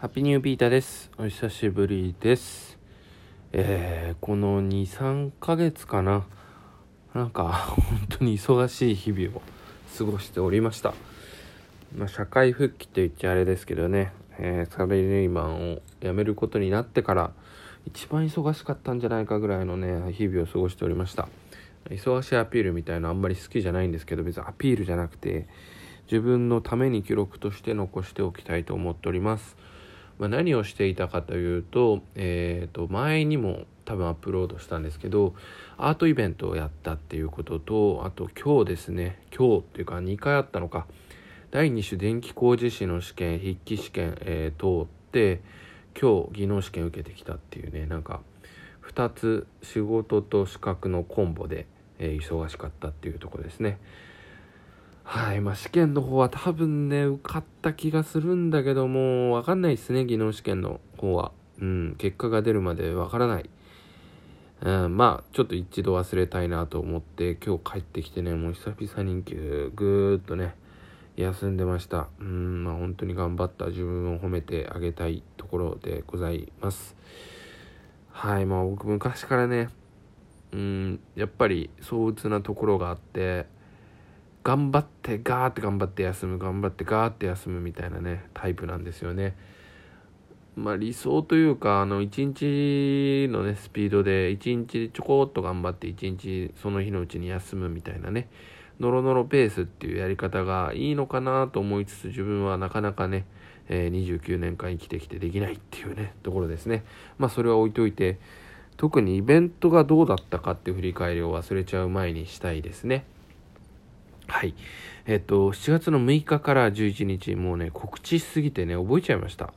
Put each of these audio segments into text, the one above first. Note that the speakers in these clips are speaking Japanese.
ハッピーニューピータです。お久しぶりです。えー、この2、3ヶ月かな。なんか、本当に忙しい日々を過ごしておりました。まあ、社会復帰と言っちゃあれですけどね、えー、サラリーマンを辞めることになってから、一番忙しかったんじゃないかぐらいのね、日々を過ごしておりました。忙しいアピールみたいなあんまり好きじゃないんですけど、別にアピールじゃなくて、自分のために記録として残しておきたいと思っております。まあ、何をしていたかというと,、えー、と前にも多分アップロードしたんですけどアートイベントをやったっていうこととあと今日ですね今日っていうか2回あったのか第2種電気工事士の試験筆記試験、えー、通って今日技能試験受けてきたっていうねなんか2つ仕事と資格のコンボで、えー、忙しかったっていうとこですね。はい、まあ試験の方は多分ね、受かった気がするんだけども、わかんないですね、技能試験の方は。うん、結果が出るまでわからない。うん、まあ、ちょっと一度忘れたいなと思って、今日帰ってきてね、もう久々にぐーっとね、休んでました。うん、まあ本当に頑張った自分を褒めてあげたいところでございます。はい、まあ僕昔からね、うん、やっぱり壮鬱なところがあって、頑張ってガーって頑張って休む頑張ってガーって休むみたいなねタイプなんですよね。まあ理想というかあの一日のねスピードで一日ちょこっと頑張って一日その日のうちに休むみたいなねノロノロペースっていうやり方がいいのかなと思いつつ自分はなかなかね、え、29年間生きてきてできないっていうねところですね。まあそれは置いといて特にイベントがどうだったかっていう振り返りを忘れちゃう前にしたいですね。はい。えっと、7月の6日から11日、もうね、告知しすぎてね、覚えちゃいました。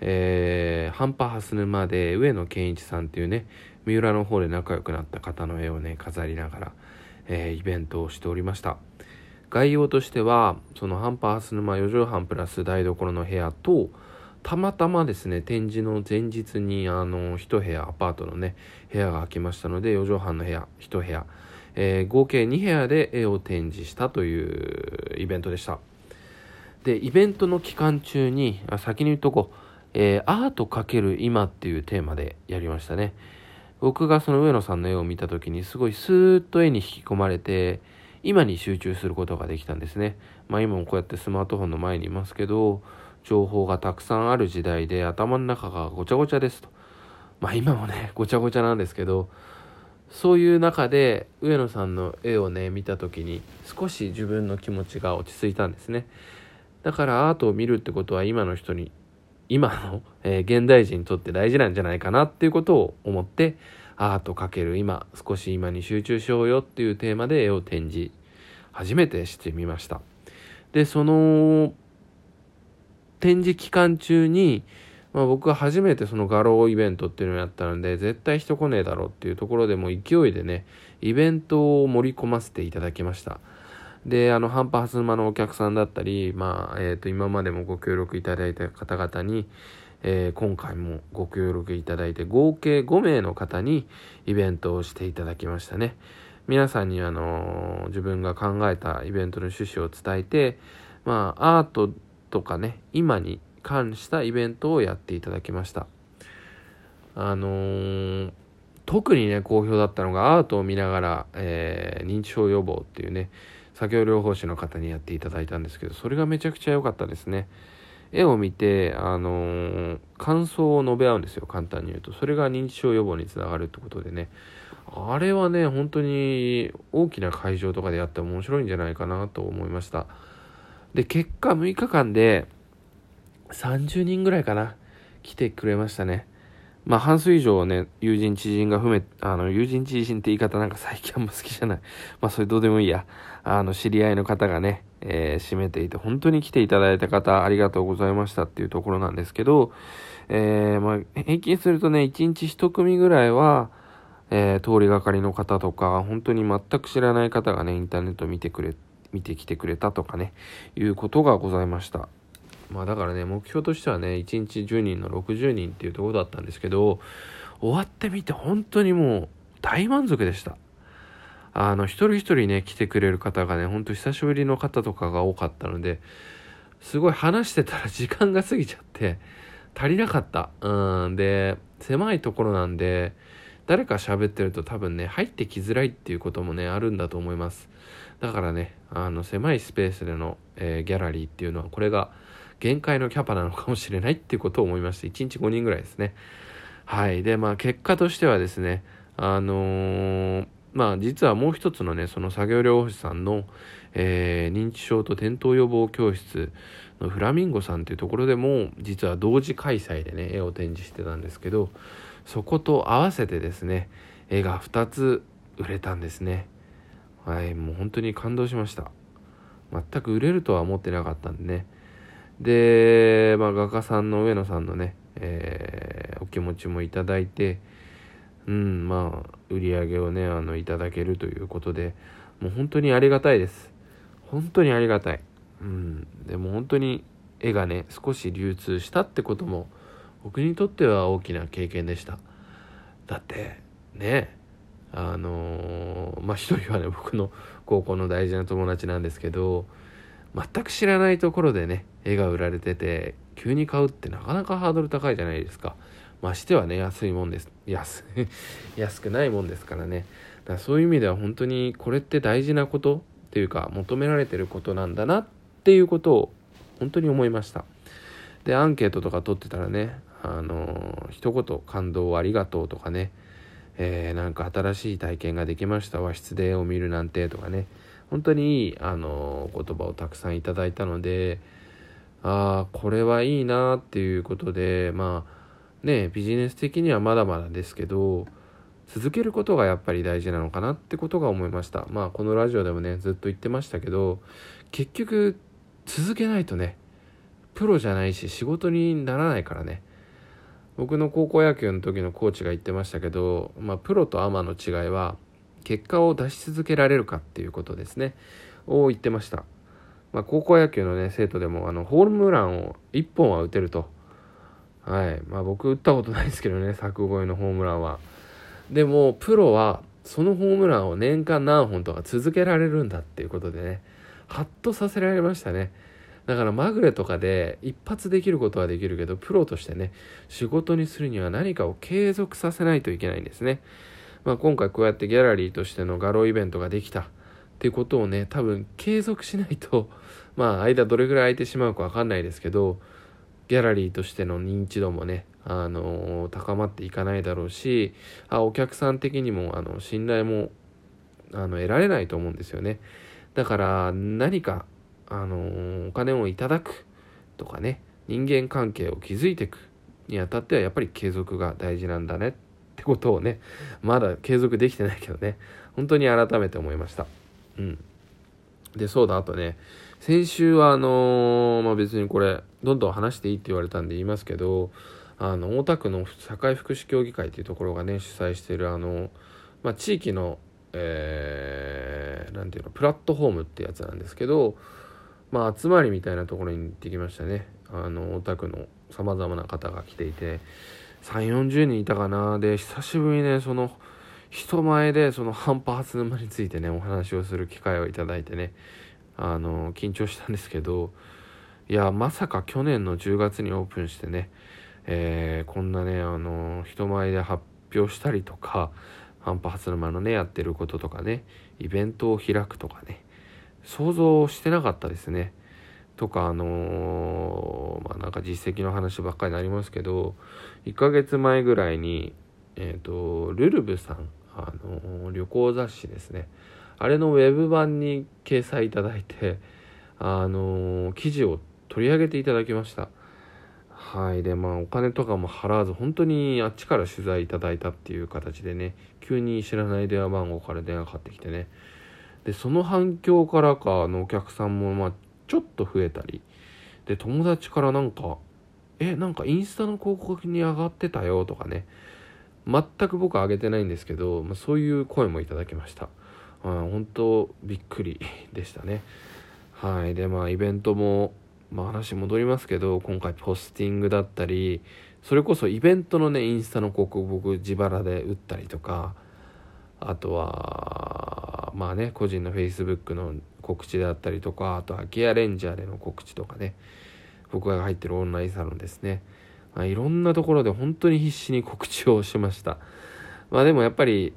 えー、ハンパハス沼で上野健一さんっていうね、三浦の方で仲良くなった方の絵をね、飾りながら、えー、イベントをしておりました。概要としては、そのハンパハス沼4畳半プラス台所の部屋と、たまたまですね、展示の前日に、あの、一部屋、アパートのね、部屋が空きましたので、4畳半の部屋、一部屋、えー、合計2部屋で絵を展示したというイベントでした。で、イベントの期間中に、先に言っとこう、えー、アート×今っていうテーマでやりましたね。僕がその上野さんの絵を見た時にすごいスーッと絵に引き込まれて、今に集中することができたんですね。まあ今もこうやってスマートフォンの前にいますけど、情報がたくさんある時代で頭の中がごちゃごちゃですと。まあ今もね、ごちゃごちゃなんですけど、そういう中で上野さんの絵をね見た時に少し自分の気持ちが落ち着いたんですね。だからアートを見るってことは今の人に今の、えー、現代人にとって大事なんじゃないかなっていうことを思ってアートかける今少し今に集中しようよっていうテーマで絵を展示初めてしてみました。でその展示期間中にまあ、僕は初めてその画廊イベントっていうのをやったので絶対人来ねえだろうっていうところでも勢いでねイベントを盛り込ませていただきました。であのハンパハス沼のお客さんだったり、まあえー、と今までもご協力いただいた方々に、えー、今回もご協力いただいて合計5名の方にイベントをしていただきましたね。皆さんにあの、自分が考えたイベントの趣旨を伝えてまあアートとかね今に関したイベントをやっていただきました。あのー、特にね好評だったのがアートを見ながら、えー、認知症予防っていうね作業療法士の方にやっていただいたんですけどそれがめちゃくちゃ良かったですね。絵を見て、あのー、感想を述べ合うんですよ簡単に言うと。それが認知症予防につながるってことでね。あれはね本当に大きな会場とかでやっても面白いんじゃないかなと思いました。で結果6日間で30人ぐらいかな来てくれましたね。まあ半数以上はね友人知人が含めあの友人知人って言い方なんか最近あんま好きじゃない。まあそれどうでもいいや。あの知り合いの方がね、えー、占めていて本当に来ていただいた方ありがとうございましたっていうところなんですけど、えー、まあ平均するとね1日1組ぐらいはえー、通りがかりの方とか本当に全く知らない方がねインターネット見てくれ見てきてくれたとかねいうことがございました。まあだからね、目標としてはね、1日10人の60人っていうところだったんですけど、終わってみて本当にもう大満足でした。あの、一人一人ね、来てくれる方がね、ほんと久しぶりの方とかが多かったので、すごい話してたら時間が過ぎちゃって、足りなかったうんで狭いところなんで誰か喋ってると多分ね入ってきづらいっていうこともねあるんだと思いますだからねあの狭いスペースでの、えー、ギャラリーっていうのはこれが限界のキャパなのかもしれないっていうことを思いまして1日5人ぐらいですね。はい。でまあ結果としてはですねあのー、まあ実はもう一つのねその作業療法士さんの、えー、認知症と転倒予防教室のフラミンゴさんっていうところでも実は同時開催でね絵を展示してたんですけどそこと合わせてですね絵が2つ売れたんですね。はい。もう本当に感動しました。全く売れるとは思ってなかったんでねで、まあ、画家さんの上野さんのね、えー、お気持ちもいただいてうんまあ売り上げをねあのいただけるということでもう本当にありがたいです。本当にありがたい。うんでも本当に絵がね少し流通したってことも僕にとっては大きな経験でした。だってねあのー、まあ一人はね僕の高校の大事な友達なんですけど全く知らないところでね絵が売られてて急に買うってなかなかハードル高いじゃないですか。ましてはね安いもんです。安 安くないもんですからね。だからそういう意味では本当にこれって大事なことっていうか求められてることなんだなっていうことを本当に思いました。でアンケートとか取ってたらねあの一言感動をありがとうとかね、えー、なんか新しい体験ができました和室で絵を見るなんてとかね本当にいいあの言葉をたくさんいただいたのでああこれはいいなっていうことでまあねビジネス的にはまだまだですけど続けることがやっぱり大事なのかなってことが思いました。まあこのラジオでもねずっと言ってましたけど結局続けないとねプロじゃないし仕事にならないからね。僕の高校野球の時のコーチが言ってましたけど、まあ、プロとアマの違いは結果を出し続けられるかっていうことですね。を言ってました、まあ、高校野球のね生徒でもあのホームランを1本は打てると。はい。まあ僕打ったことないですけどね柵越えのホームランは。でもプロはそのホームランを年間何本とか続けられるんだっていうことでねハッとさせられましたね。だからまぐれとかで一発できることはできるけどプロとしてね仕事にするには何かを継続させないといけないんですね、まあ、今回こうやってギャラリーとしての画廊イベントができた。っていうことをね多分継続しないと まあ間どれぐらい空いてしまうか分かんないですけどギャラリーとしての認知度もねあのー、高まっていかないだろうしあお客さん的にもあの信頼もあの得られないと思うんですよね。だから何かあのお金をいただくとかね人間関係を築いていくにあたってはやっぱり継続が大事なんだね。ことをねまだ継続できてないけどね本当に改めて思いました。うん。でそうだあとね先週はあのー、まあ、別にこれどんどん話していいって言われたんで言いますけどあの大田区の社会福祉協議会っていうところがね主催してるあの、まあ、地域のえー、ていうのプラットフォームってやつなんですけどまあ、集まりみたいなところに行ってきましたね。あのお宅のさまざまな方が来ていて。3 4 0人いたかなで久しぶりにねその人前でその反発沼についてねお話をする機会をいただいてねあの緊張したんですけどいやまさか去年の10月にオープンしてね、えー、こんなねあの人前で発表したりとか反発沼のねやってることとかねイベントを開くとかね想像してなかったですね。とかあのー、まあなんか実績の話ばっかりになりますけど1ヶ月前ぐらいにえっ、ー、とルルブさんあの、旅行雑誌ですね。あれのウェブ版に掲載いただいてあの記事を取り上げていただきました。はい。でまあお金とかも払わず本当にあっちから取材いただいたっていう形でね急に知らない電話番号から電話かかってきてね。でその反響からかのお客さんもまあちょっと増えたりで友達からなんか「えなんかインスタの広告に上がってたよ」とかね。全く僕は上げてないんですけど、まあ、そういう声もいただきました、うん、本当びっくり でしたね。はい。でまあイベントも、まあ、話戻りますけど今回ポスティングだったりそれこそイベントのねインスタの広告僕自腹で打ったりとかあとはまあね個人の Facebook の告知であったりとかあとはギアレンジャーでの告知とかね。僕が入ってるオンラインサロンですね。ま、いろんなところで本当に必死に告知をしました。まあでもやっぱり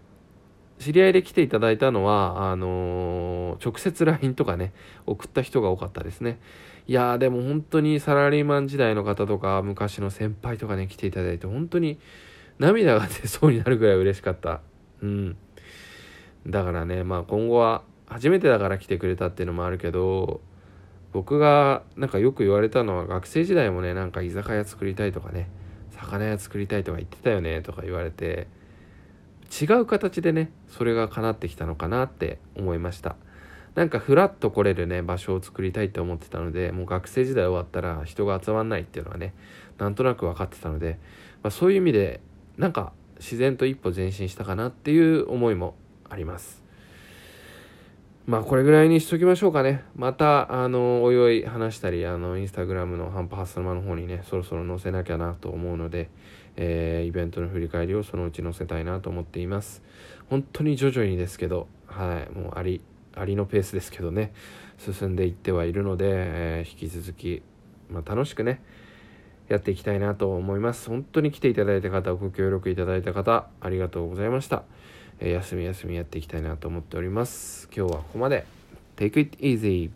知り合いで来ていただいたのはあのー、直接 LINE とかね送った人が多かったですね。いやーでも本当にサラリーマン時代の方とか昔の先輩とかね来ていただいて本当に涙が出そうになるぐらい嬉しかった。うん。だからねまあ今後は初めてだから来てくれたっていうのもあるけど僕がなんかよく言われたのは学生時代もねなんか居酒屋作りたいとかね魚屋作りたいとか言ってたよねとか言われて違う形でねそれが叶ってきたのかなって思いました。なんかフラッと来れるね場所を作りたいって思ってたのでもう学生時代終わったら人が集まんないっていうのはねなんとなく分かってたので、まあ、そういう意味でなんか自然と一歩前進したかなっていう思いもあります。まあこれぐらいにしときましょうかね。またあのおいおい話したりあのインスタグラムのハンパハッサマの方にねそろそろ載せなきゃなと思うので、えー、イベントの振り返りをそのうち載せたいなと思っています。本当に徐々にですけどはいもうありありのペースですけどね進んでいってはいるので、えー、引き続き、まあ、楽しくねやっていきたいなと思います。本当に来ていただいた方ご協力いただいた方ありがとうございました、えー、休み休みやっていきたいなと思っております。今日はここまで。Take it easy